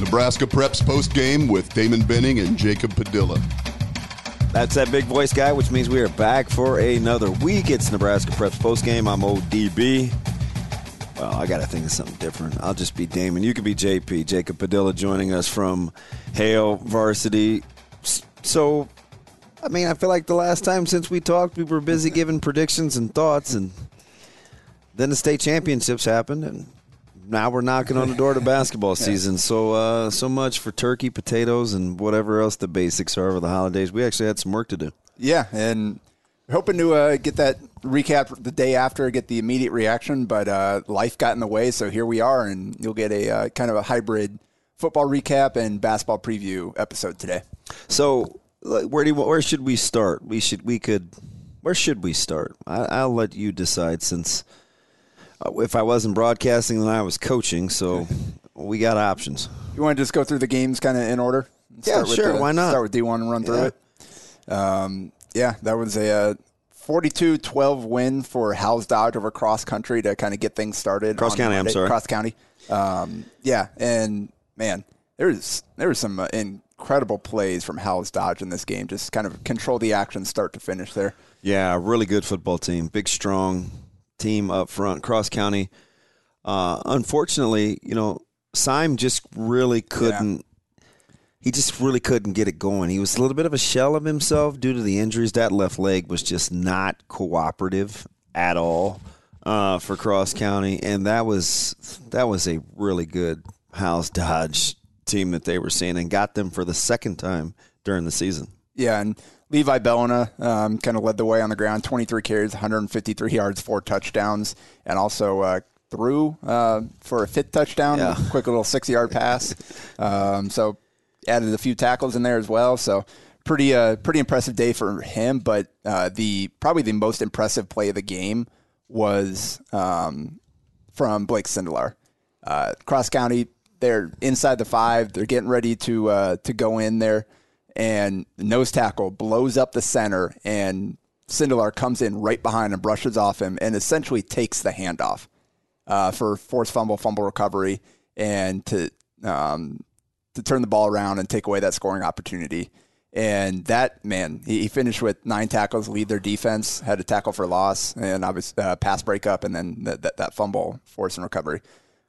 Nebraska Preps post game with Damon Benning and Jacob Padilla. That's that big voice guy, which means we are back for another week. It's Nebraska Preps post game. I'm ODB. Well, I got to think of something different. I'll just be Damon. You can be JP. Jacob Padilla joining us from Hail Varsity. So, I mean, I feel like the last time since we talked, we were busy giving predictions and thoughts, and then the state championships happened, and now we're knocking on the door to basketball season. So uh, so much for turkey, potatoes, and whatever else the basics are over the holidays. We actually had some work to do. Yeah, and hoping to uh, get that recap the day after, get the immediate reaction, but uh, life got in the way. So here we are, and you'll get a uh, kind of a hybrid football recap and basketball preview episode today. So where do you, where should we start? We should we could where should we start? I, I'll let you decide since if I wasn't broadcasting, then I was coaching. So we got options. You want to just go through the games kind of in order? Yeah, sure. The, why not? Start with D1 and run through Yeah. it. Um, yeah, that was a uh, 42-12 win for Howells Dodge over cross country to kind of get things started. Cross County, I'm sorry. Cross County. Um, yeah, and man, there's there was some uh, incredible plays from Howells Dodge in this game. Just kind of control the action start to finish there. Yeah, really good football team. Big, strong team up front. Cross County. Uh, unfortunately, you know, Syme just really couldn't. He just really couldn't get it going. He was a little bit of a shell of himself due to the injuries. That left leg was just not cooperative at all uh, for Cross County, and that was that was a really good Howells Dodge team that they were seeing, and got them for the second time during the season. Yeah, and Levi Bellina um, kind of led the way on the ground. 23 carries, 153 yards, four touchdowns, and also uh, threw uh, for a fifth touchdown. Yeah. Quick little six-yard pass. Um, so added a few tackles in there as well. So pretty uh, pretty impressive day for him. But uh, the probably the most impressive play of the game was um, from Blake Sindelar. Uh, Cross County, they're inside the five. They're getting ready to uh, to go in there, and nose tackle blows up the center, and Sindelar comes in right behind and brushes off him, and essentially takes the handoff uh, for forced fumble, fumble recovery, and to um, to turn the ball around and take away that scoring opportunity. And that man, he, he finished with nine tackles, lead their defense, had a tackle for loss, and obviously uh, pass breakup, and then that, that, that fumble, force and recovery.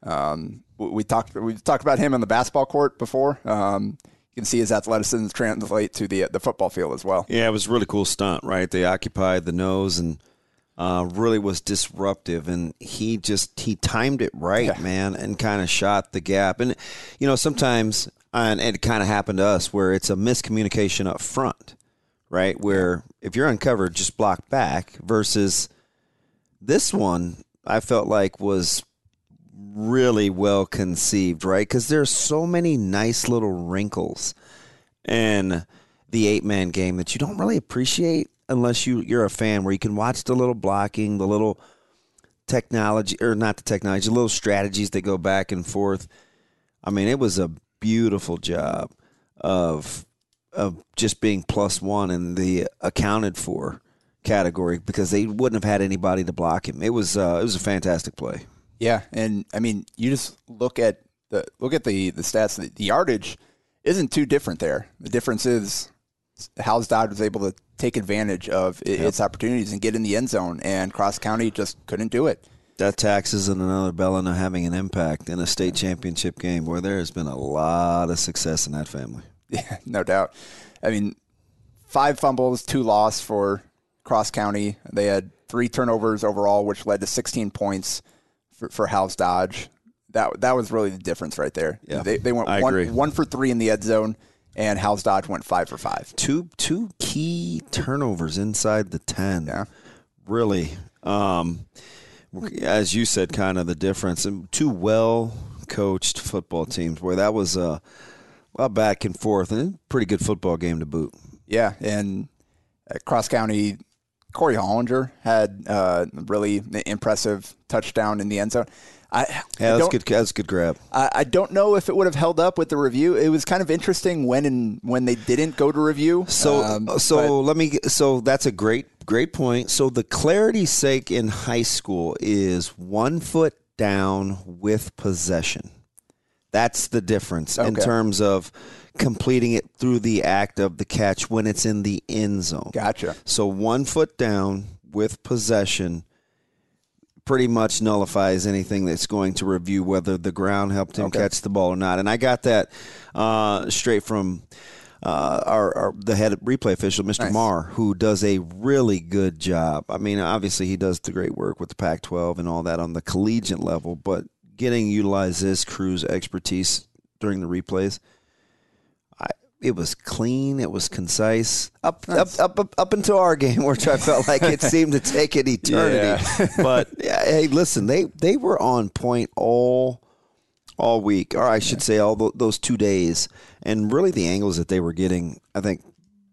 Um, we, we talked we talked about him on the basketball court before. Um, you can see his athleticism translate to the the football field as well. Yeah, it was a really cool stunt, right? They occupied the nose and uh, really was disruptive, and he just he timed it right, Yeah. man, and kind of shot the gap. And you know, sometimes and it kind of happened to us where it's a miscommunication up front, right? Where if you're uncovered, just block back. Versus this one, I felt like was really well conceived, right? Because there's so many nice little wrinkles in the eight man game that you don't really appreciate unless you you're a fan where you can watch the little blocking, the little technology or not the technology, the little strategies that go back and forth. I mean, it was a beautiful job of of just being plus one in the accounted for category because they wouldn't have had anybody to block him. It was uh, it was a fantastic play. Yeah, and I mean, you just look at the look at the the stats. The, the yardage isn't too different there. The difference is Howells Dodge was able to take advantage of i- its opportunities and get in the end zone, and Cross County just couldn't do it. Death taxes and another Bellina having an impact in a state championship game where there has been a lot of success in that family. Yeah, no doubt. I mean, five fumbles, two loss for Cross County. They had three turnovers overall, which led to 16 points for, for Howells Dodge. That that was really the difference right there. Yeah, they, they went I one, agree. one for three in the end zone, and Howells Dodge went five for five. Two two key turnovers inside the ten. Yeah. Really. Um, as you said, kind of the difference. And two well coached football teams where that was a well back and forth and a pretty good football game to boot. Yeah, and Cross County, Corey Hollinger had uh, really impressive touchdown in the end zone. I, I Yeah, that's don't- good. That's a good grab. I, I don't know if it would have held up with the review. It was kind of interesting when and when they didn't go to review. So Um, so but- let me so that's a great great point. So the clarity's sake in high school is one foot down with possession. That's the difference in terms of completing it through the act of the catch when it's in the end zone. Gotcha. So one foot down with possession pretty much nullifies anything that's going to review whether the ground helped him Okay. catch the ball or not. And I got that uh, straight from uh, our, our the head replay official, Mr. Nice. Marr, who does a really good job. I mean, obviously he does the great work with the Pac-12 and all that on the collegiate level, but getting utilize this crew's expertise during the replays it was clean. It was concise. Up, up, up, up, up until our game, which I felt like it seemed to take an eternity. but yeah, hey, listen, they they were on point all all week, or I should say, all tho- those two days, and really the angles that they were getting, I think,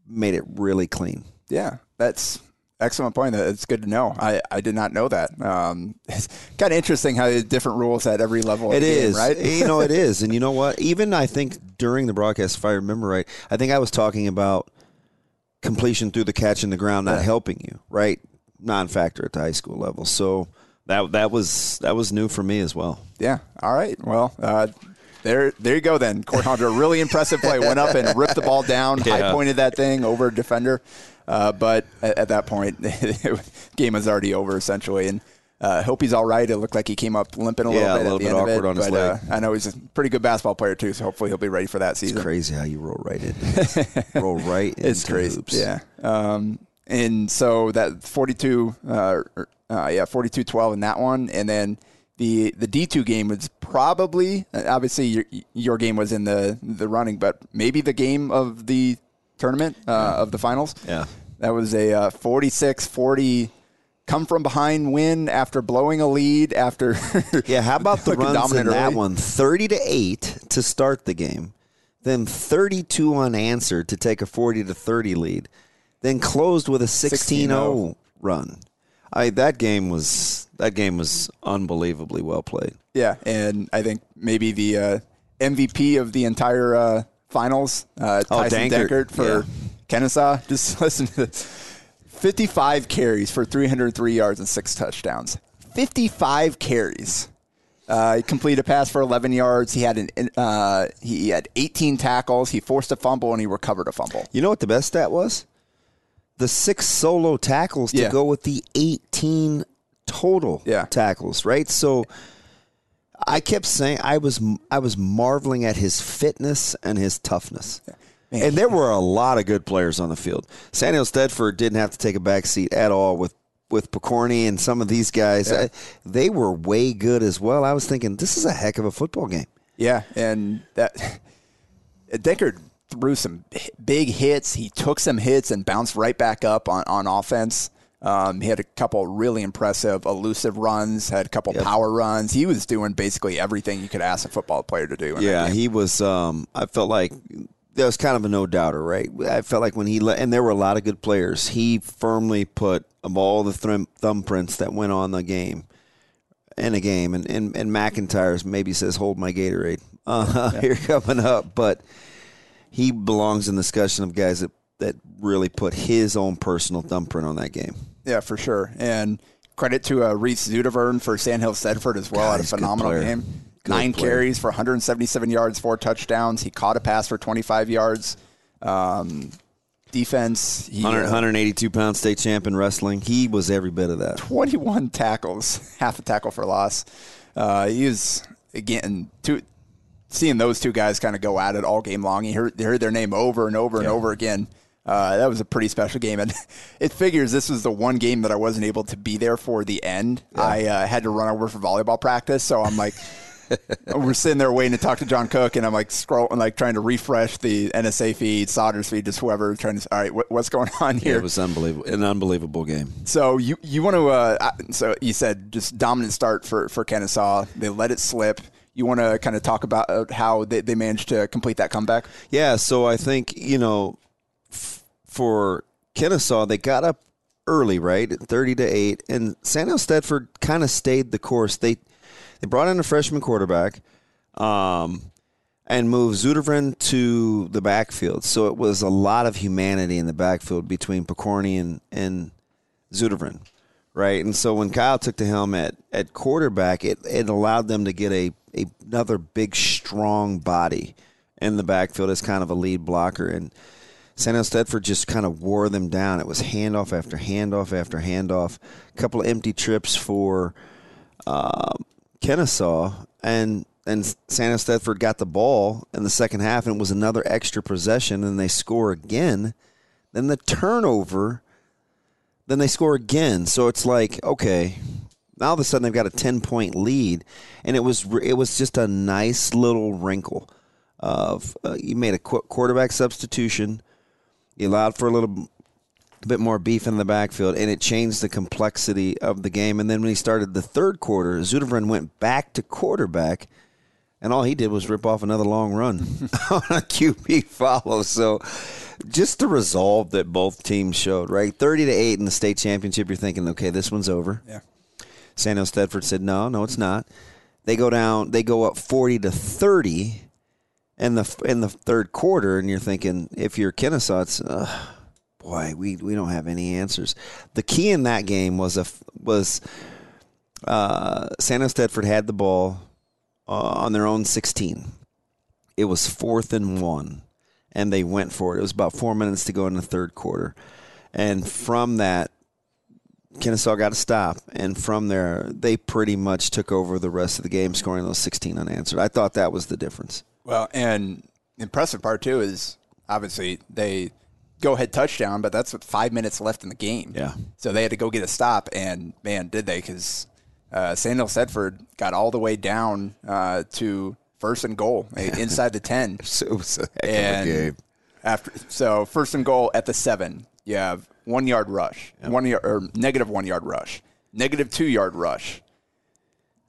made it really clean. Yeah, that's excellent point. It's good to know. I, I did not know that. Um, it's kind of interesting how there's different rules at every level. It the game, right? you know, it is, and you know what? Even I think during the broadcast, if I remember right, I think I was talking about completion through the catch in the ground not Yeah. helping you, right? Non-factor at the high school level. So that that was that was new for me as well. Yeah. All right. Well, uh, there, there you go. Then Hunter, really impressive play. Went up and ripped the ball down, high pointed that thing over a defender. Uh, but at, at that point, game was already over essentially. And uh, hope he's all right. It looked like he came up limping a little Yeah, a bit little at the bit awkward it. on his leg. Uh, I know he's a pretty good basketball player too, so hopefully he'll be ready for that season. It's crazy how you roll right in, roll right. It's into crazy. hoops. Yeah. Um, and so that 42, uh, er, uh, yeah, 42 12 in that one. And then the, the D2 game was probably, uh, obviously your, your game was in the, the running, but maybe the game of the tournament, uh, of the finals. Yeah. That was a uh, 46 40 come from behind win after blowing a lead after. Yeah, how about the runs in that early. one? 30 to 8 to start the game, then 32 unanswered to take a 40 to 30 lead, then closed with a 16-0 16-0. run. I that game was that game was unbelievably well played. Yeah, and I think maybe the uh, MVP of the entire uh, finals, uh, Oh, Tyson Dankert, Dankert for yeah. Kenesaw. Just listen to this. 55 carries for 303 yards and six touchdowns. 55 carries. Uh, he completed a pass for 11 yards. He had an uh, he had 18 tackles. He forced a fumble and he recovered a fumble. You know what the best stat was? The six solo tackles to Yeah. go with the 18 total Yeah. tackles, right? So I kept saying I was I was marveling at his fitness and his toughness. Man. And there were a lot of good players on the field. Sandhills Thedford didn't have to take a back seat at all with with Picorni and some of these guys. Yeah. Uh, They were way good as well. I was thinking this is a heck of a football game. Yeah, and that Dankert threw some big hits. He took some hits and bounced right back up on, on offense. Um, he had a couple really impressive elusive runs, had a couple power runs. He was doing basically everything you could ask a football player to do. Yeah, he was. Um, I felt like there was kind of a no doubter, right? I felt like when he let, and there were a lot of good players. He firmly put of all the thumbprints that went on the game in a game, and and, and McIntyre's maybe says, "Hold my Gatorade." Uh, Here coming up, but he belongs in the discussion of guys that that really put his own personal thumbprint on that game. Yeah, for sure. And credit to uh, Reese Zutavern for Sandhills Thedford as well. God, had a phenomenal game. Good Nine player. carries for 177 yards, four touchdowns. He caught a pass for 25 yards. Um, defense. He, 100, uh, 182 pound state champ in wrestling. He was every bit of that. 21 tackles, half a tackle for loss. Uh, he was again two, seeing those two guys kind of go at it all game long. He heard, he heard their name over and over and over again. Uh, that was a pretty special game, and it figures this was the one game that I wasn't able to be there for the end. I uh, had to run over for volleyball practice, so I'm like, we're sitting there waiting to talk to John Cook, and I'm like scrolling, like trying to refresh the NSA feed, Sodders feed, just whoever trying to. All right, what, what's going on here? It was unbelievable, an unbelievable game. So you you want to uh, so you said just dominant start for for Kenesaw. They let it slip. You want to kind of talk about uh, how they, they managed to complete that comeback? Yeah, so I think you know, f- for Kenesaw, they got up early, right, thirty to eight, and Sandhills Thedford kind of stayed the course. They they brought in a freshman quarterback, um, and moved Zutavern to the backfield. So it was a lot of humanity in the backfield between Picorni and and Zutavern, right? And so when Kyle took the helm at, at quarterback, it, it allowed them to get a, a another big strong body in the backfield as kind of a lead blocker and. Sandhills Thedford just kind of wore them down. It was handoff after handoff after handoff. A couple of empty trips for uh, Kenesaw, and and Sandhills Thedford got the ball in the second half, and it was another extra possession, and they score again. Then the turnover, then they score again. So it's like okay, now all of a sudden they've got a ten point lead, and it was it was just a nice little wrinkle of uh, you made a qu- quarterback substitution. You allowed for a little bit more beef in the backfield, and it changed the complexity of the game. And then when he started the third quarter, Zutavern went back to quarterback, and all he did was rip off another long run on a QB follow. So just the resolve that both teams showed, right? 30 to 8 in the state championship, you're thinking, okay, this one's over. Yeah. Sandhills Thedford said, no, no, it's not. They go down, they go up 40 to 30 in the in the third quarter, and you're thinking, if you're Kenesaw, it's uh, boy, we we don't have any answers. The key in that game was a was uh, Thedford had the ball uh, on their own 16. It was fourth and one, and they went for it. It was about four minutes to go in the third quarter, and from that. Kenesaw got a stop, and from there, they pretty much took over the rest of the game, scoring those 16 unanswered. I thought that was the difference. Well, and impressive part too is obviously they go ahead touchdown, but that's with five minutes left in the game. Yeah. So they had to go get a stop, and man, did they? Because uh, Sandhills Thedford got all the way down uh, to first and goal inside the ten. So it was a heck of a and game. after so first and goal at the seven, you have one yard rush, one yard or negative one yard rush, negative two yard rush,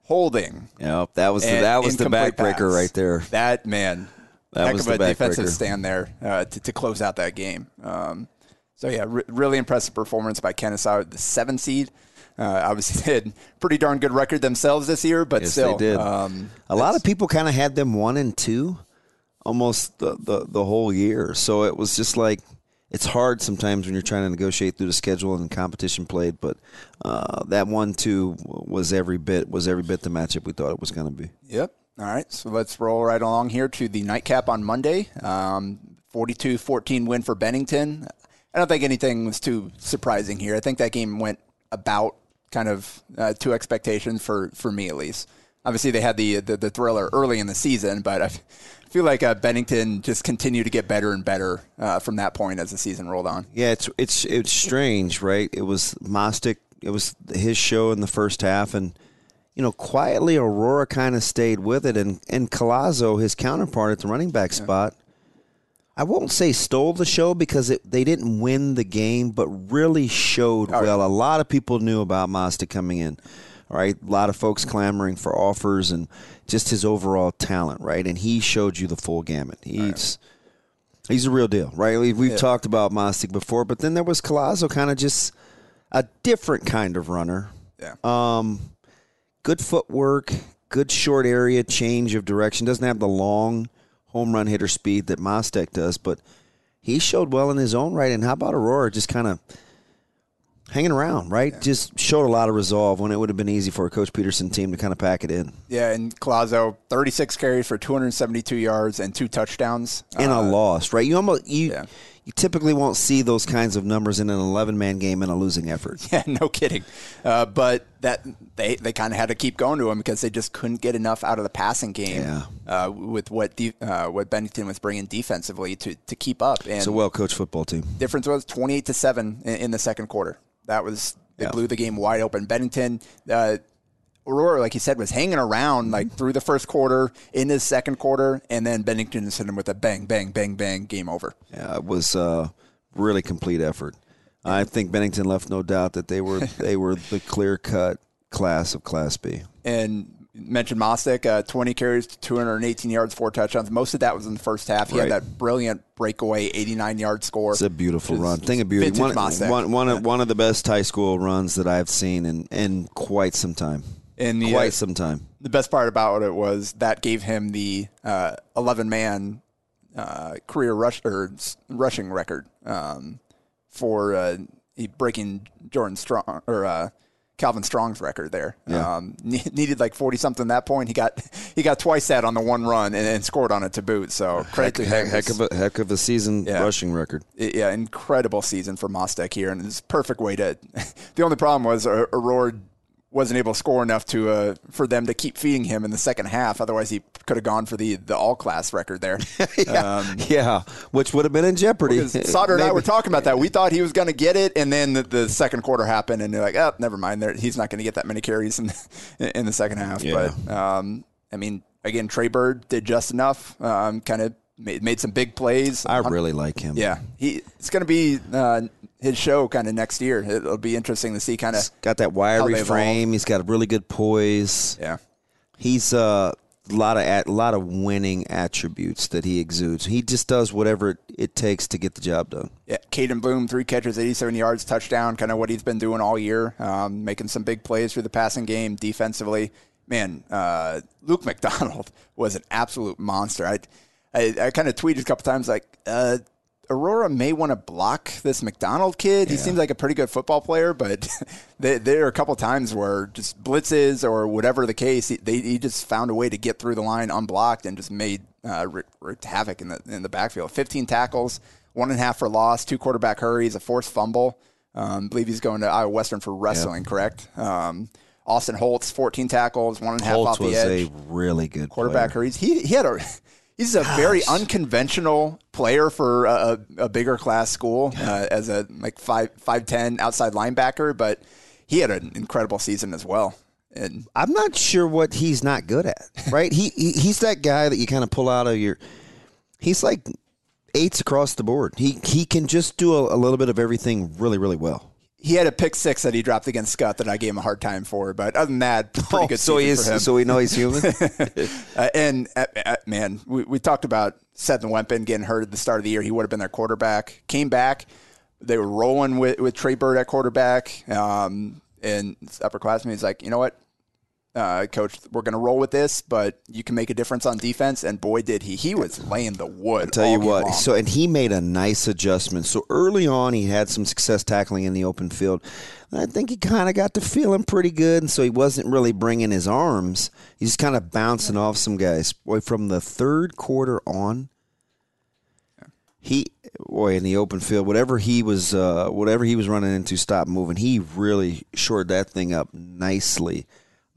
holding. Yep, that was the, that was the backbreaker pass. right there. That man, That heck was of a defensive backbreaker. stand there uh, to, to close out that game. Um, so yeah, re- really impressive performance by Kenesaw, the seven seed. Uh, obviously, they had pretty darn good record themselves this year, but Yes, still, did. Um, a lot of people kind of had them one and two, almost the, the the whole year. So it was just like it's hard sometimes when you're trying to negotiate through the schedule and competition played. But uh, that one two was every bit was every bit the matchup we thought it was going to be. Yep. All right. So let's roll right along here to the nightcap on Monday. Um, 42-14 win for Bennington. I don't think anything was too surprising here. I think that game went about kind of uh, to expectations for, for me at least. Obviously, they had the, the the thriller early in the season, but I feel like uh, Bennington just continued to get better and better uh, from that point as the season rolled on. Yeah, it's it's it's strange, right? It was Mostic. It was his show in the first half, and you know, quietly Aurora kind of stayed with it, and and Colazo, his counterpart at the running back spot, I won't say stole the show because it, they didn't win the game, but really showed well. A lot of people knew about Mostic coming in. All right, a lot of folks clamoring for offers and just his overall talent, right? And he showed you the full gamut. He's He's a real deal, right? We've, we've talked about Mostic before, but then there was Colazo, kind of just a different kind of runner. Yeah. Um, good footwork, good short area change of direction. Doesn't have the long home run hitter speed that Mostek does, but he showed well in his own right. And how about Aurora just kind of hanging around, right? Just showed a lot of resolve when it would have been easy for a Coach Peterson team to kind of pack it in. Yeah, and Colazo, 36 carries for 272 yards and two touchdowns. and Uh, a loss, right? You almost you yeah. You typically won't see those kinds of numbers in an 11 man game in a losing effort. Yeah, no kidding. Uh, but that they, they kind of had to keep going to him because they just couldn't get enough out of the passing game Yeah. uh, with what de- uh, what Bennington was bringing defensively to, to keep up. And It's a well coached football team. difference was 28 to 7 in, in the second quarter. That was they Yeah. blew the game wide open. Bennington uh, Aurora, like you said, was hanging around like through the first quarter, into the second quarter, and then Bennington hit him with a bang, bang, bang, bang, game over. Yeah, it was a really complete effort. I think Bennington left no doubt that they were they were the clear cut class of Class B. And mentioned Mostic, uh, 20 carries, 218 yards, four touchdowns. Most of that was in the first half. He Right. had that brilliant breakaway 89 yard score. It's a beautiful run. Thing of beauty. One, one, one, of, one of the best high school runs that I've seen in, in quite some time. And the, quite uh, some time. the best part about it was that gave him the 11 man uh, career rush or s- rushing record um, for uh, breaking Jordan Strong or uh, Calvin Strong's record there. Yeah. Um, ne- needed like 40 something that point. He got he got twice that on the one run and, and scored on it to boot. So credit to Heck, him. heck of a heck of a season Yeah. rushing record. Yeah, incredible season for Mostek here, and it's perfect way to. the only problem was uh, Aurora wasn't able to score enough to uh, for them to keep feeding him in the second half. Otherwise, he could have gone for the the all class record there. yeah, yeah, which would have been in jeopardy. Sauter and I were talking about that. We thought he was going to get it, and then the, the second quarter happened, and they're like, "Oh, never mind. There, he's not going to get that many carries in in the second half." Yeah. But um, I mean, again, Trey Bird did just enough. Um, kind of made, made some big plays. I really like him. Yeah, he it's going to be uh, his show kind of next year. It'll be interesting to see kind of. Got that wiry evolve. frame. He's got a really good poise. Yeah, He's uh, a lot of a lot of winning attributes that he exudes. He just does whatever it, it takes to get the job done. yeah. Caden Bloom, three catches, eighty-seven yards, touchdown. Kind of what he's been doing all year, um, making some big plays through the passing game, defensively. Man, uh, Luke McDonald was an absolute monster. I, I, I kind of tweeted a couple times like. Uh, Aurora may want to block this McDonald kid. He seems like a pretty good football player, but there, there are a couple times where just blitzes or whatever the case, he, they, he just found a way to get through the line unblocked and just made uh, wreaked- wreaked havoc in the in the backfield. 15 tackles, one and a half for loss, two quarterback hurries, a forced fumble. Um, I believe he's going to Iowa Western for wrestling, correct? Um, Austin Holtz, 14 tackles, one and a half Holtz off the edge. Holtz was a really good quarterback player. hurries. He he had a he's a very unconventional player for a, a, a bigger class school uh, as a like five five ten outside linebacker, but he had an incredible season as well. And I'm not sure what he's not good at. Right? he, he he's that guy that you kind of pull out of your. He's like eights across the board. He he can just do a, a little bit of everything really really well. He had a pick six that he dropped against Skutt that I gave him a hard time for, but other than that, pretty good so he season is. for him. So we know he's human. Uh, and uh, uh, man, we, we talked about Seth Wempen getting hurt at the start of the year. He would have been their quarterback. Came back. They were rolling with, with Trey Bird at quarterback. Um, and this upperclassman, he's like, you know what, uh, coach, we're going to roll with this, but you can make a difference on defense. And boy, did he. He was laying the wood. I Tell you what. long. So and he made a nice adjustment. So early on, he had some success tackling in the open field. I think he kind of got to feeling pretty good, and so he wasn't really bringing his arms. He's just kind of bouncing off some guys. Boy, from the third quarter on, he boy in the open field, whatever he was, uh, whatever he was running into, stopped moving. He really shored that thing up nicely.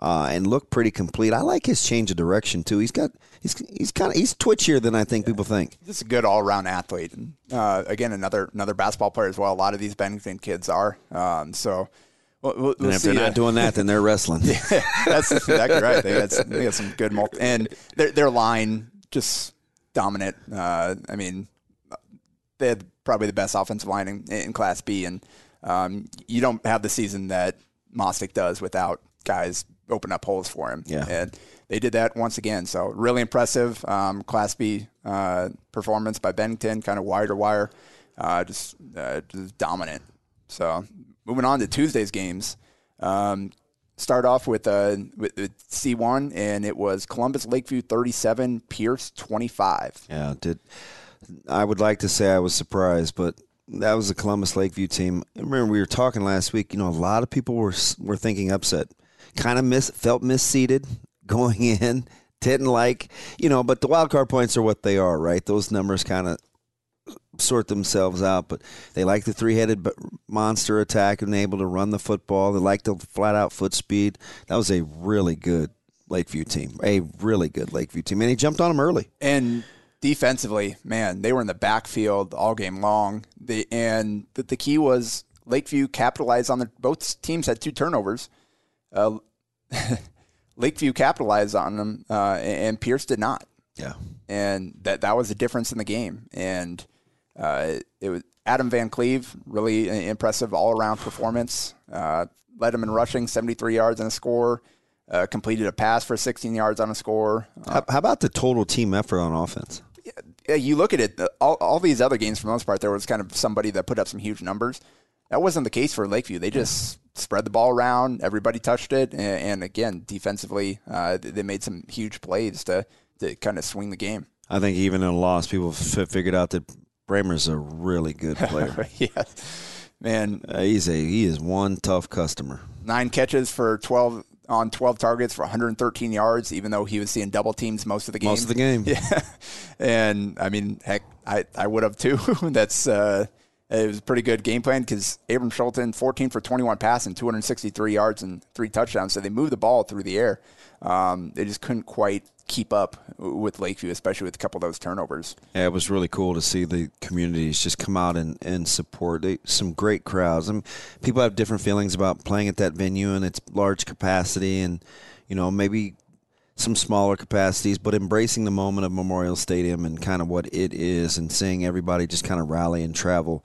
Uh, and look pretty complete. I like his change of direction too. He's got he's he's kind of he's twitchier than I think people think. just a good all around athlete. And uh, again, another another basketball player as well. A lot of these Bennington kids are. Um, so we'll, we'll, And if see. they're uh, not doing that, then they're wrestling. yeah, That's exactly right. They had some, they had some good multi, and their their line just dominant. Uh, I mean, they had probably the best offensive line in, in Class B, and um, you don't have the season that Mostic does without guys open up holes for him. Yeah. and they did that once again. So really impressive um, Class B uh, performance by Bennington, kind of wire to wire, uh, just uh, just dominant. So moving on to Tuesday's games. Um, start off with, uh, with, with C1, and it was Columbus Lakeview 37, Pierce 25. Yeah, did I would like to say I was surprised, but that was the Columbus Lakeview team. I remember we were talking last week. You know, a lot of people were were thinking upset, kind of miss felt misseeded going in. Didn't like, you know, but the wild card points are what they are, right? Those numbers kind of sort themselves out, but they like the three-headed monster attack and able to run the football. They like the flat-out foot speed. That was a really good Lakeview team, a really good Lakeview team, and he jumped on them early. And defensively, man, they were in the backfield all game long. And the, the key was Lakeview capitalized on the both teams had two turnovers. Uh, Lakeview capitalized on them, uh, and Pierce did not. Yeah, and that that was the difference in the game. And uh, it was Adam Van Cleve, really impressive all around performance. Uh, led him in rushing, 73 yards and a score. Uh, completed a pass for 16 yards on a score. How, how, about the total team effort on offense? Yeah, you look at it, all, all these other games for the most part, there was kind of somebody that put up some huge numbers. That wasn't the case for Lakeview. They just spread the ball around. Everybody touched it, and, and again, defensively, uh, they made some huge plays to to kind of swing the game. I think even in a loss, people f- figured out that Brahmer's a really good player. yeah, man, uh, he's a he is one tough customer. Nine catches for twelve on 12 targets for 113 yards, even though he was seeing double teams most of the game. Most of the game. Yeah. And I mean, heck, I, I would have too. That's, uh, it was a pretty good game plan because Abram Schulten, 14 for 21 passing, 263 yards and three touchdowns. So they moved the ball through the air. Um, they just couldn't quite keep up with Lakeview, especially with a couple of those turnovers. Yeah, it was really cool to see the communities just come out and, and support. They, some great crowds. I mean, people have different feelings about playing at that venue and its large capacity and, you know, maybe some smaller capacities, but embracing the moment of Memorial Stadium and kind of what it is and seeing everybody just kind of rally and travel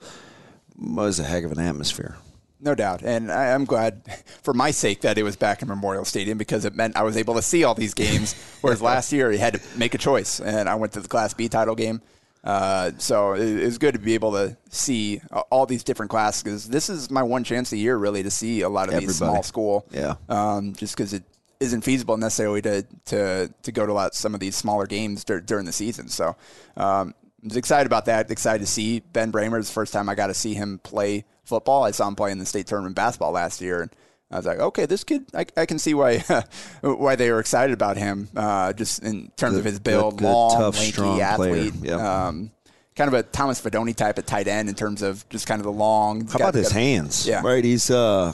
was a heck of an atmosphere. No doubt. And I, am glad for my sake that it was back in Memorial Stadium because it meant I was able to see all these games. Whereas last year, you had to make a choice. And I went to the Class B title game. Uh, so it, it, was good to be able to see all these different classes this is my one chance a year, really, to see a lot of Everybody. these small school. Yeah. Um, just because it isn't feasible necessarily to, to, to go to a lot, some of these smaller games dur- during the season. So um, I was excited about that. Excited to see Ben Brahmer. It's the first time I got to see him play football. I saw him play in the state tournament basketball last year, and I was like, okay, this kid, I, I can see why why they were excited about him. Uh, just in terms good, of his build, good, good, long, tough, lanky strong athlete. Yep. Um, kind of a Thomas Fidone type at tight end in terms of just kind of the long. How about his hands? Yeah, right. He's uh,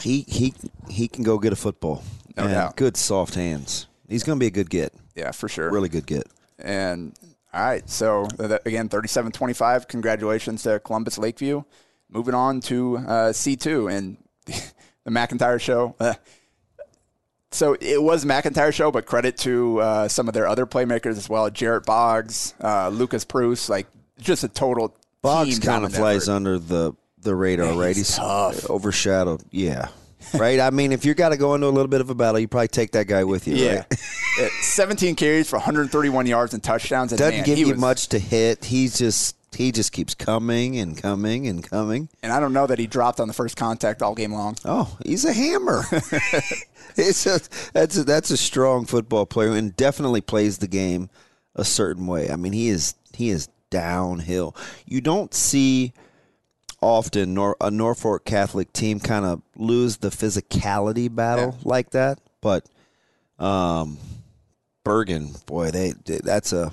he he he can go get a football. No and doubt. Good soft hands. He's going to be a good get. Yeah, for sure. Really good get. And all right, so again, 37-25. Congratulations to Columbus Lakeview moving on to uh, C2 and the McIntyre show. Uh, so it was McIntyre show, but credit to uh, some of their other playmakers as well. Jarrett Boggs, uh, Lucas Bruce, like just a total. Boggs kind of flies effort. under the the radar, Man, right? He's, he's tough. overshadowed. Yeah. right? I mean, if you got to go into a little bit of a battle, you probably take that guy with you. Yeah. Right? 17 carries for 131 yards and touchdowns. And Doesn't man, give you was, much to hit. He's just he just keeps coming and coming and coming. And I don't know that he dropped on the first contact all game long. Oh, he's a hammer. it's a, that's a, that's a strong football player and definitely plays the game a certain way. I mean, he is he is downhill. You don't see often Nor- a Norfolk Catholic team kind of lose the physicality battle yeah. like that, but um, Bergan, boy, they, they that's a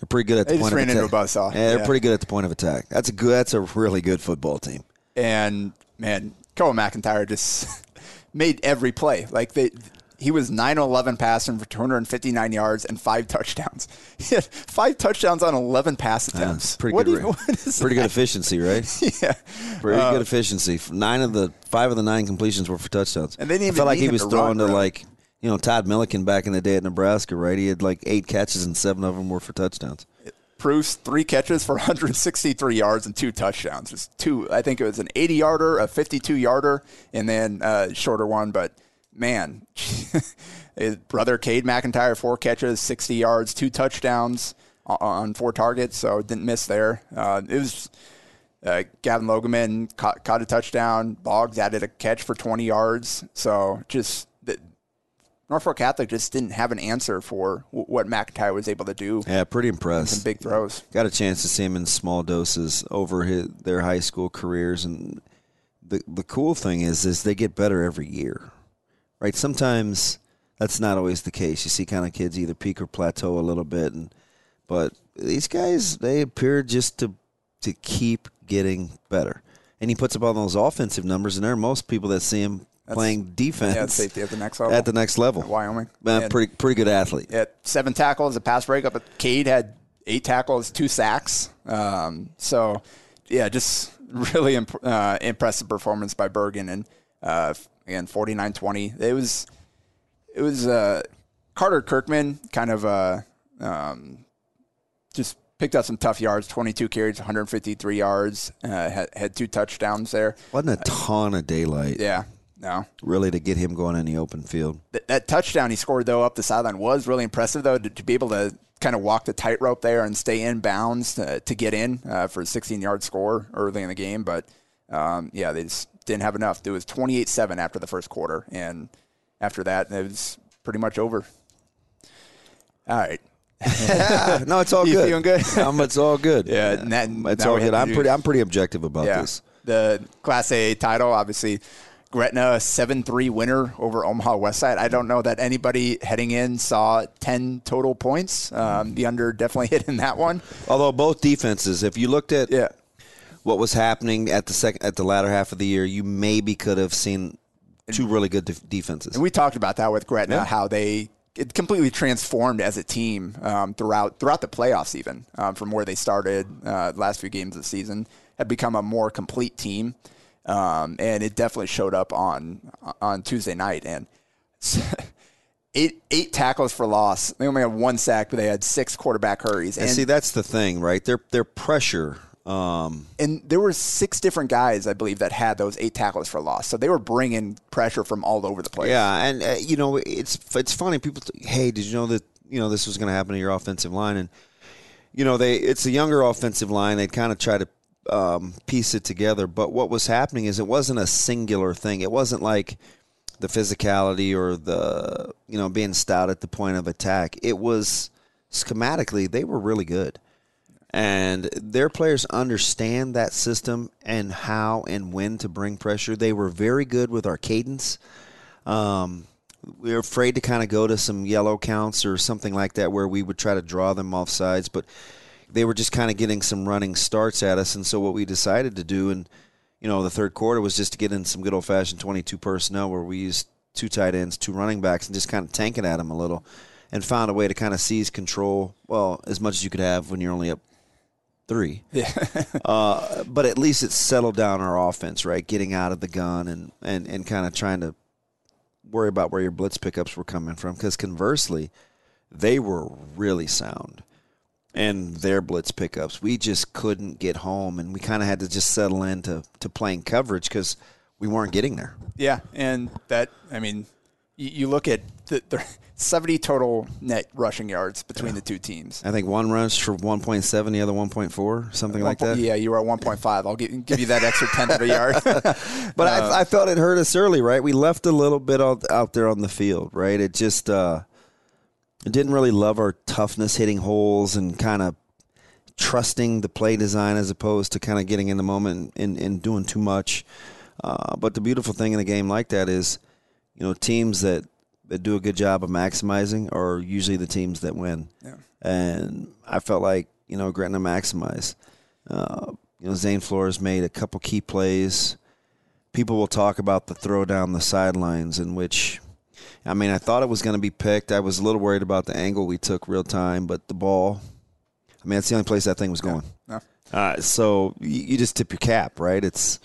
they're pretty good at the they point of attack. into a buzzsaw. Yeah, they're pretty good at the point of attack. That's a good. That's a really good football team. And man, Koa McIntyre just made every play. Like they, he was 9-11 passing for 259 yards and five touchdowns. He had five touchdowns on 11 pass attempts. pretty what good. You, pretty good efficiency, right? yeah, pretty uh, good efficiency. Nine of the five of the nine completions were for touchdowns. And they didn't I felt like he was to throwing run, to like you know Todd Millikan back in the day at Nebraska, right? He had like eight catches and seven of them were for touchdowns. Bruce three catches for 163 yards and two touchdowns. Just two. I think it was an 80 yarder, a 52 yarder, and then a shorter one. But man, brother Cade McIntyre four catches, 60 yards, two touchdowns on, on four targets, so didn't miss there. Uh, it was. Uh, Gavin Logaman caught, caught a touchdown. Boggs added a catch for 20 yards. So just the, Norfolk Catholic just didn't have an answer for w- what McIntyre was able to do. Yeah, pretty impressed. Some big throws. Got a chance to see him in small doses over his, their high school careers, and the the cool thing is is they get better every year, right? Sometimes that's not always the case. You see kind of kids either peak or plateau a little bit, and but these guys they appear just to to keep getting better. And he puts up all those offensive numbers, and there are most people that see him playing defense Yeah, safety at the next level. at the next level. Wyoming. Man, pretty pretty good athlete. Yeah, seven tackles, a pass breakup. But Cade had eight tackles, two sacks. Um, so, yeah, just really imp- uh, impressive performance by Bergan. And uh, again, 49-20. It was, it was uh, Carter Kirkman kind of uh, um, just picked up some tough yards. 22 carries, 153 yards. Uh, had, had two touchdowns there. Wasn't a ton of daylight Yeah, no. really to get him going in the open field. That, that touchdown he scored though up the sideline was really impressive though to, to be able to kind of walk the tightrope there and stay in bounds to, to get in uh, for a 16 yard score early in the game. But um, yeah, they just didn't have enough. It was 28 7 after the first quarter. And after that, it was pretty much over. All right. no, it's all You good. feeling good? um, it's all good. Yeah, and that- it's all good. I'm pretty. I'm pretty objective about Yeah. this. The Class A title, obviously, Gretna, 7 3 winner over Omaha Westside. I don't know that anybody heading in saw 10 total points. Um, the under definitely hit in that one. Although both defenses, if you looked at Yeah. What was happening at the second at the latter half of the year, you maybe could have seen two really good def- defenses. And we talked about that with Gretna, Yeah. how they it completely transformed as a team um, throughout throughout the playoffs, even um, from where they started uh, last few games of the season, had become a more complete team, um, and it definitely showed up on on Tuesday night. And eight eight tackles for loss. They only had one sack, but they had six quarterback hurries. and see, that's the thing, right? Their their pressure. Um, and there were six different guys, I believe, that had those eight tackles for loss. So they were bringing pressure from all over the place. Yeah, and uh, you know it's it's funny. People, hey, did you know that you know this was going to happen to your offensive line? And you know they it's a younger offensive line. They kind of try to um, piece it together. But what was happening is it wasn't a singular thing. It wasn't like the physicality or the you know being stout at the point of attack. It was schematically they were really good. And their players understand that system and how and when to bring pressure. They were very good with our cadence. Um, we were afraid to kind of go to some yellow counts or something like that where we would try to draw them off sides, but they were just kind of getting some running starts at us. And so what we decided to do in you know the third quarter was just to get in some good old fashioned 22 personnel where we used two tight ends, two running backs, and just kind of tanking at them a little, and found a way to kind of seize control. Well, as much as you could have when you're only up three. Yeah. uh, but at least it settled down our offense, right? Getting out of the gun and, and, and kind of trying to worry about where your blitz pickups were coming from. Because conversely, they were really sound. And their blitz pickups, we just couldn't get home, and we kind of had to just settle into to playing coverage because we weren't getting there. Yeah, and that I mean, you, you look at the, the 70 total net rushing yards between the two teams. I think one rushed for 1.7, the other 1.4, something like One po- that. Yeah, you were at 1.5. I'll give, give you that extra tenth of a yard. But Uh, I, I felt it hurt us early, right? We left a little bit out, out there on the field, right? It just uh, it didn't really love our toughness, hitting holes, and kind of trusting the play design as opposed to kind of getting in the moment and, and doing too much. Uh, but the beautiful thing in a game like that is, you know, teams that, that do a good job of maximizing are usually the teams that win. Yeah. And I felt like, you know, Gretna maximized. Uh, you know, Zane Flores made a couple key plays people will talk about the throw down the sidelines in which I mean I thought it was going to be picked. I was a little worried about the angle we took real time, but the ball I mean that's the only place that thing was going. No. Uh, so you, you just tip your cap, right? It's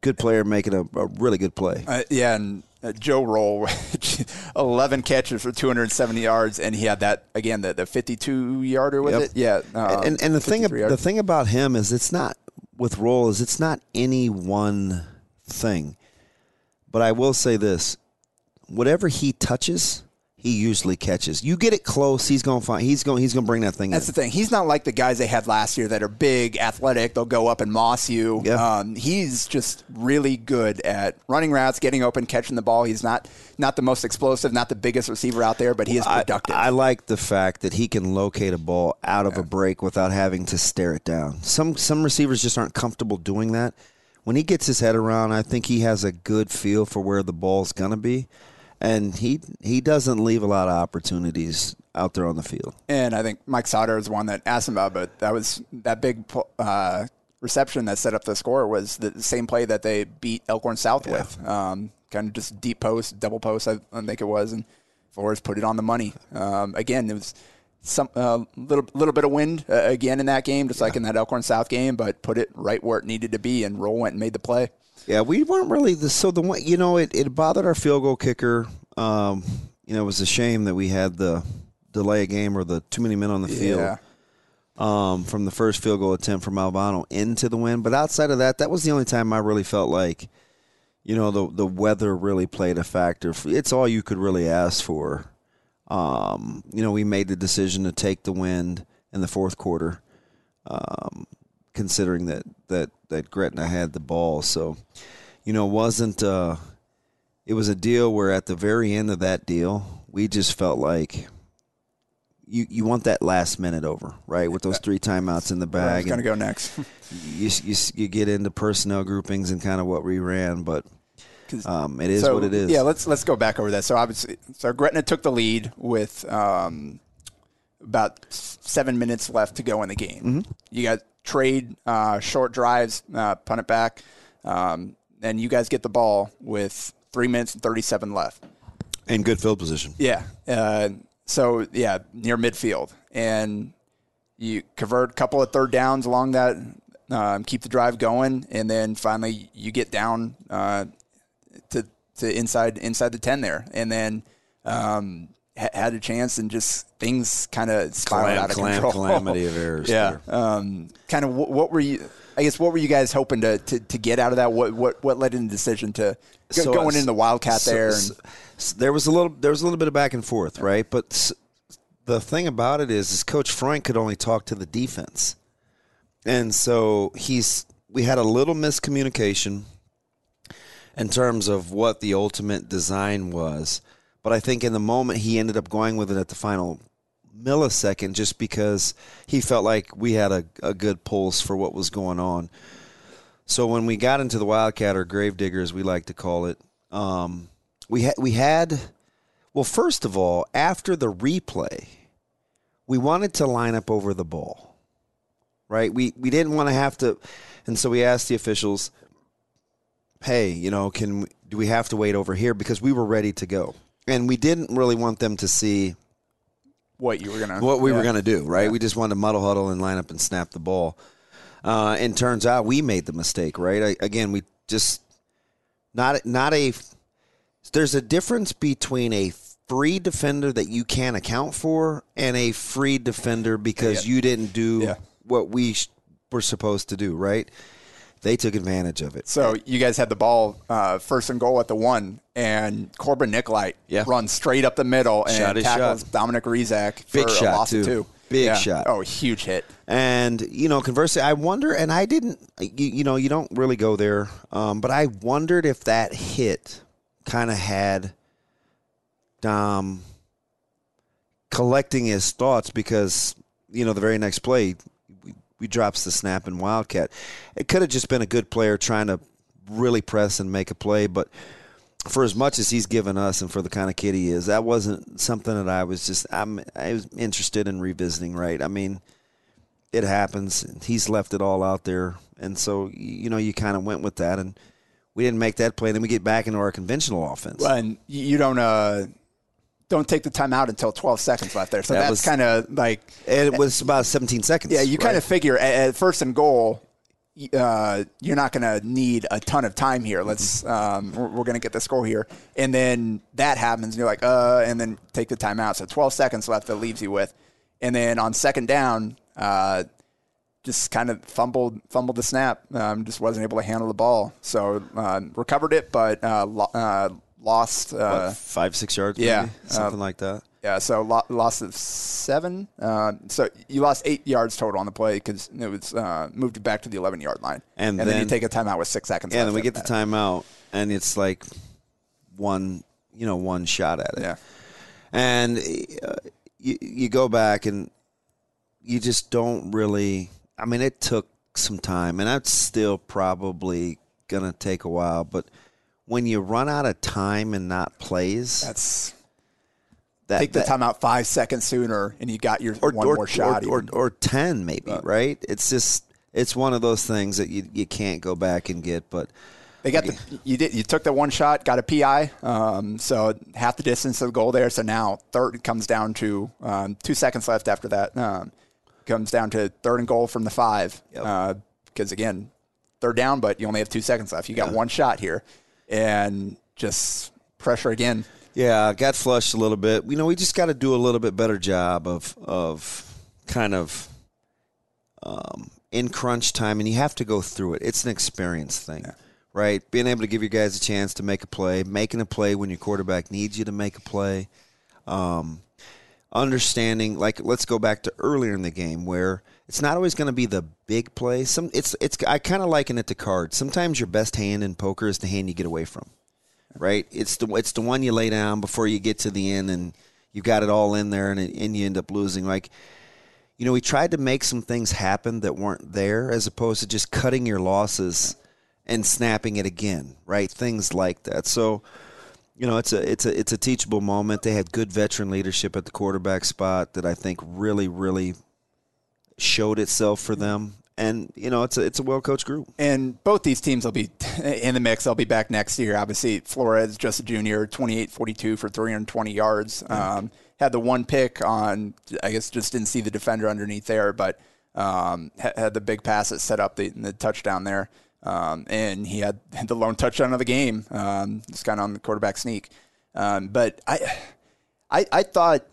good player making a, a really good play. Uh, yeah, and uh, Joe Roll, 11 catches for 270 yards, and he had that again the, the 52 yarder was Yep. it? Yeah, uh, and and the thing 53 the thing about him is it's not with roll is it's not any one thing. But I will say this: whatever he touches, he usually catches. You get it close, he's going to find. He's going. He's to bring that thing That's in. the thing. He's not like the guys they had last year that are big, athletic. They'll go up and moss you. Yeah. Um, he's just really good at running routes, getting open, catching the ball. He's not not the most explosive, not the biggest receiver out there, but he is productive. I, like the fact that he can locate a ball out of a break without having to stare it down. Some some receivers just aren't comfortable doing that. When he gets his head around, I think he has a good feel for where the ball's gonna be, and he he doesn't leave a lot of opportunities out there on the field. And I think Mike Sauter is one that asked him about, but that was that big uh, reception that set up the score was the same play that they beat Elkhorn South yeah. with. Um, kind of just deep post, double post, I, I, think it was, and Flores put it on the money. Um, again, it was some uh, little little bit of wind uh, again in that game, just yeah. like in that Elkhorn South game, but put it right where it needed to be, and Roll went and made the play. Yeah, we weren't really the so the one you know it, it bothered our field goal kicker. Um, you know, it was a shame that we had the delay a game or the too many men on the field. Yeah. Um, from the first field goal attempt from Albano into the win, but outside of that, that was the only time I really felt like, you know, the the weather really played a factor. It's all you could really ask for. Um, you know, we made the decision to take the wind in the fourth quarter, um, considering that that that Gretna had the ball. So, you know, it wasn't. Uh, it was a deal where at the very end of that deal, we just felt like you, you want that last minute over, right? With those three timeouts in the bag. going to go next. you, you, you get into personnel groupings and kind of what we ran, but um, it is so, what it is. Yeah, let's let's go back over that. So obviously, so Gretna took the lead with um, about seven minutes left to go in the game. Mm-hmm. You got trade uh, short drives, uh, punt it back, um, and you guys get the ball with three minutes and thirty-seven left. In good field position. Yeah. Uh, so yeah, near midfield, and you convert a couple of third downs along that, um, keep the drive going, and then finally you get down uh, to to inside inside the ten there, and then um, ha- had a chance, and just things kind of spiraled out of control. Calamity of errors. yeah, um, kind of. W- what were you? I guess what were you guys hoping to, to, to get out of that? What what what led in the decision to go, so, going in the Wildcat so, there? And, there was a little there was a little bit of back and forth, right? But the thing about it is, is Coach Frank could only talk to the defense, and so he's we had a little miscommunication in terms of what the ultimate design was. But I think in the moment he ended up going with it at the final millisecond just because he felt like we had a, a good pulse for what was going on. So when we got into the Wildcat or Gravedigger, as we like to call it, um, we had we had well, first of all, after the replay, we wanted to line up over the ball. Right? We we didn't want to have to and so we asked the officials, "Hey, you know, can do we have to wait over here because we were ready to go." And we didn't really want them to see what you were gonna what we yeah. were gonna do, right? Yeah. We just wanted to muddle huddle and line up and snap the ball. Uh, and turns out we made the mistake, right? I, again, we just not not a there's a difference between a free defender that you can't account for and a free defender because yeah. you didn't do what we sh- were supposed to do, right? They took advantage of it. So you guys had the ball uh, first and goal at the one, and Corbin Nicolite yeah. runs straight up the middle and tackles shot. Dominic Rizak for Big shot a loss too. of two. Big yeah. shot. Oh, huge hit. And you know, conversely, I wonder, and I didn't. You, you know, you don't really go there, um, but I wondered if that hit kind of had Dom collecting his thoughts because you know the very next play we drops the snap and Wildcat. It could have just been a good player trying to really press and make a play, but for as much as he's given us and for the kind of kid he is, that wasn't something that I was just I'm I was interested in revisiting. Right? I mean, it happens. He's left it all out there, and so you know you kind of went with that and we didn't make that play. Then we get back into our conventional offense. Well, and you don't uh, don't take the time out until 12 seconds left there. So that that's kind of like it was about 17 seconds. Yeah, you right? kind of figure at, at, first and goal. Uh, you're not going to need a ton of time here. Let's um, we're, we're going to get the score here, and then that happens. And you're like, uh, and then take the time out. So 12 seconds left that leaves you with, and then on second down, uh, just kind of fumbled fumbled the snap. Um, just wasn't able to handle the ball. So uh, recovered it, but uh, lo- uh, lost uh, what, five six yards. Yeah, something like that. Yeah, so lo- lost of seven. Uh, so you lost eight yards total on the play because it was uh, moved back to the eleven yard line, and, and then, then, you take a timeout with six seconds. Yeah, and then we get that. the timeout, and it's like one, you know, one shot at it. Yeah, and you you go back and you just don't really I mean, it took some time, and that's still probably going to take a while. But when you run out of time and not plays, That's that, take the that- timeout five seconds sooner, and you got your one more shot. or, even. or, ten maybe, right? It's just it's one of those things that you you can't go back and get. But They got the you did you took the one shot, got a PI, um, so half the distance of the goal there. So now third comes down to um, two seconds left after that. Um, comes down to third and goal from the five Yep. because again, third down, but you only have two seconds left. You got one shot here, and just pressure again. yeah, got flushed a little bit. You know, we just got to do a little bit better job of of kind of um, in crunch time, and you have to go through it. It's an experience thing. Right, being able to give your guys a chance to make a play, making a play when your quarterback needs you to make a play, um, understanding like let's go back to earlier in the game where it's not always going to be the big play. Some it's it's I kind of liken it to cards. Sometimes your best hand in poker is the hand you get away from. Right? It's the it's the one you lay down before you get to the end and you got it all in there and and you end up losing. Like you know, we tried to make some things happen that weren't there as opposed to just cutting your losses and snapping it again, right? Things like that. So, you know, it's a it's a it's a teachable moment. They had good veteran leadership at the quarterback spot that I think really really showed itself for them. And you know, it's a it's a well coached group. And both these teams will be in the mix. They'll be back next year. Obviously, Flores, just a junior, 28 42 for 320 yards. Um, had the one pick on, I guess, just didn't see the defender underneath there, but um, had the big pass that set up the, the touchdown there. Um, and he had the lone touchdown of the game, um, just kind of on the quarterback sneak. Um, but I, I, I thought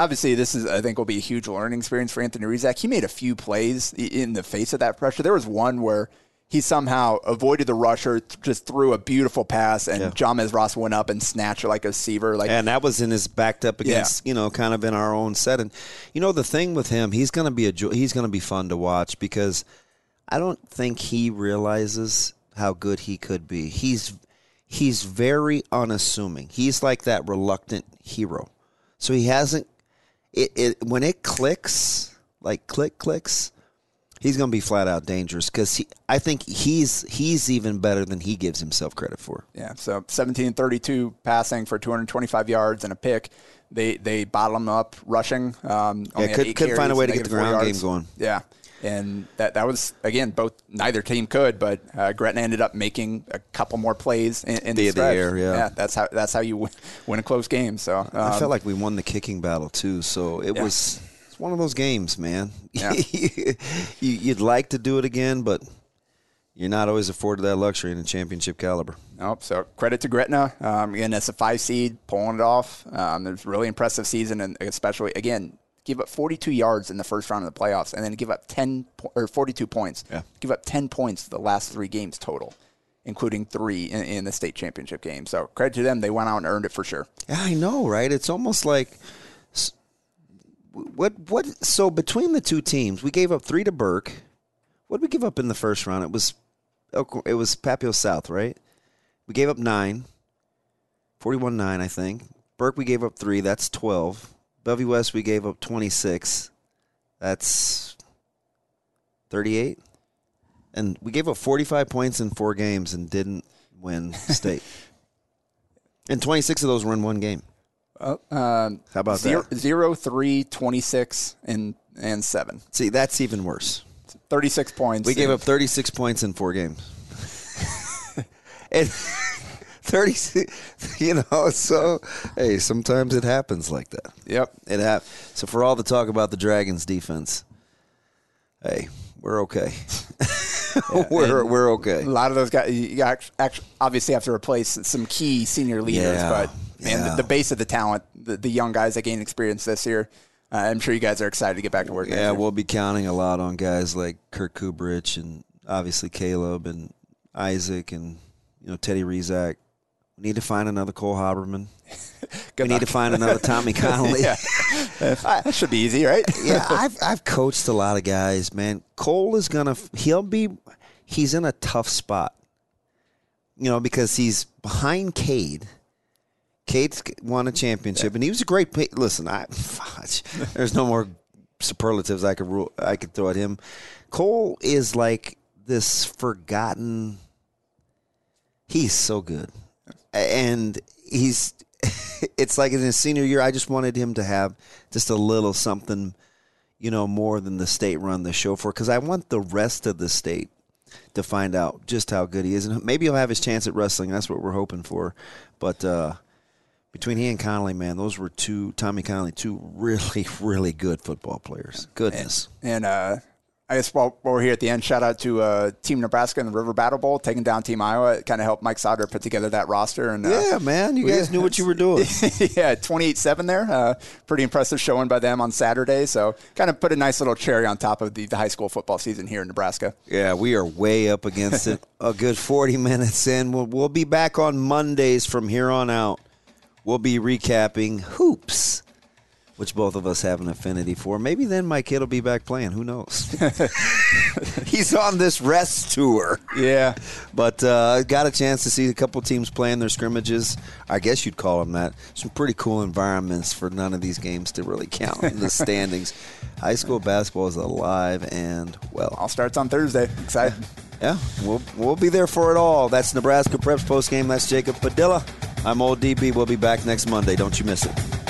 obviously this is I think will be a huge learning experience for Anthony Rizak. He made a few plays in the face of that pressure. There was one where he somehow avoided the rusher, th- just threw a beautiful pass, and Yeah. Jamez Ross went up and snatched it like a receiver. Like And that was in his backed up against, you know, kind of in our own set. And you know, the thing with him, he's going to be a jo- he's going to be fun to watch because I don't think he realizes how good he could be. He's he's very unassuming. He's like that reluctant hero. So he hasn't it, it when it clicks, like click clicks, he's going to be flat out dangerous he I think he's he's even better than he gives himself credit for. Yeah, so 17 32 passing for 225 yards and a pick. They they bottled him up rushing. Um, had could- couldn't find a way to get the ground game going. Yeah, and that that was again both neither team could, but uh, Gretna ended up making a couple more plays in, in the, The- the stretch. air, yeah. that's how that's how you win, win a close game. So um, I felt like we won the kicking battle too. So it Yeah. was it's one of those games, man. Yeah. you, you'd like to do it again, but you're not always afforded that luxury in a championship caliber. Nope. So credit to Gretna. Um, again, that's a five seed pulling it off. Um, it was a really impressive season, and especially again, give up 42 yards in the first round of the playoffs, and then give up 10 po- or 42 points. Yeah. Give up 10 points the last three games total, including three in, in the state championship game. So credit to them. They went out and earned it for sure. Yeah, I know, right? It's almost like what what. So between the two teams, we gave up three to Burke. What did we give up in the first round? It was it was Papio South, right? We gave up nine. 41 9, I think. Burke, we gave up three. That's 12. Bellevue West, we gave up 26. That's 38. And we gave up 45 points in four games and didn't win state. and 26 of those were in one game. Um, How about zero, that? zero, three, 26, and and seven. See, that's even worse. 36 points. We gave up 36 points in four games. and 36, you know, so, hey, sometimes it happens like that. Yep. It hap- So for all the talk about the Dragons defense, hey, we're okay. we're, we're okay. A lot of those guys, you actually, obviously have to replace some key senior leaders, Yeah, but man, yeah. the, the base of the talent, the, the young guys that gain experience this year, uh, I'm sure you guys are excited to get back to work. Yeah, we'll be counting a lot on guys like Kirk Kubrich and obviously Caleb and Isaac and you know Teddy Rizak. We need to find another Cole Haberman. We need to find another Tommy Connolly. yeah, that should be easy, right? yeah, I've I've coached a lot of guys, man. Cole is gonna he'll be he's in a tough spot. You know, because he's behind Cade. Cade's won a championship, and he was a great. pa- Listen, I there's no more superlatives I could rule, I could throw at him. Cole is like this forgotten. He's so good. And he's it's like in his senior year. I just wanted him to have just a little something, you know, more than the state run the show for, because I want the rest of the state to find out just how good he is, and maybe he'll have his chance at wrestling. That's what we're hoping for. But uh, between he and Connolly, man, those were two Tommy Connolly, two really, really good football players. Goodness. And, and uh, I guess while, while, we're here at the end, shout out to uh, Team Nebraska in the River Battle Bowl, taking down Team Iowa. It kind of helped Mike Sauter put together that roster. And uh, yeah, man, you guys knew what you were doing. yeah, twenty-eight seven there. Uh, pretty impressive showing by them on Saturday. So kind of put a nice little cherry on top of the, the high school football season here in Nebraska. Yeah, we are way up against it. a good forty minutes in. We'll, we'll be back on Mondays from here on out. We'll be recapping hoops which both of us have an affinity for. Maybe then my kid will be back playing. Who knows? He's on this rest tour. Yeah. But uh, got a chance to see a couple teams playing their scrimmages. I guess you'd call them that. Some pretty cool environments for none of these games to really count in the standings. High school basketball is alive and well. All starts on Thursday. Excited. Yeah, we'll, we'll be there for it all. That's Nebraska Preps post game. That's Jacob Padilla. I'm Old DB. We'll be back next Monday. Don't you miss it.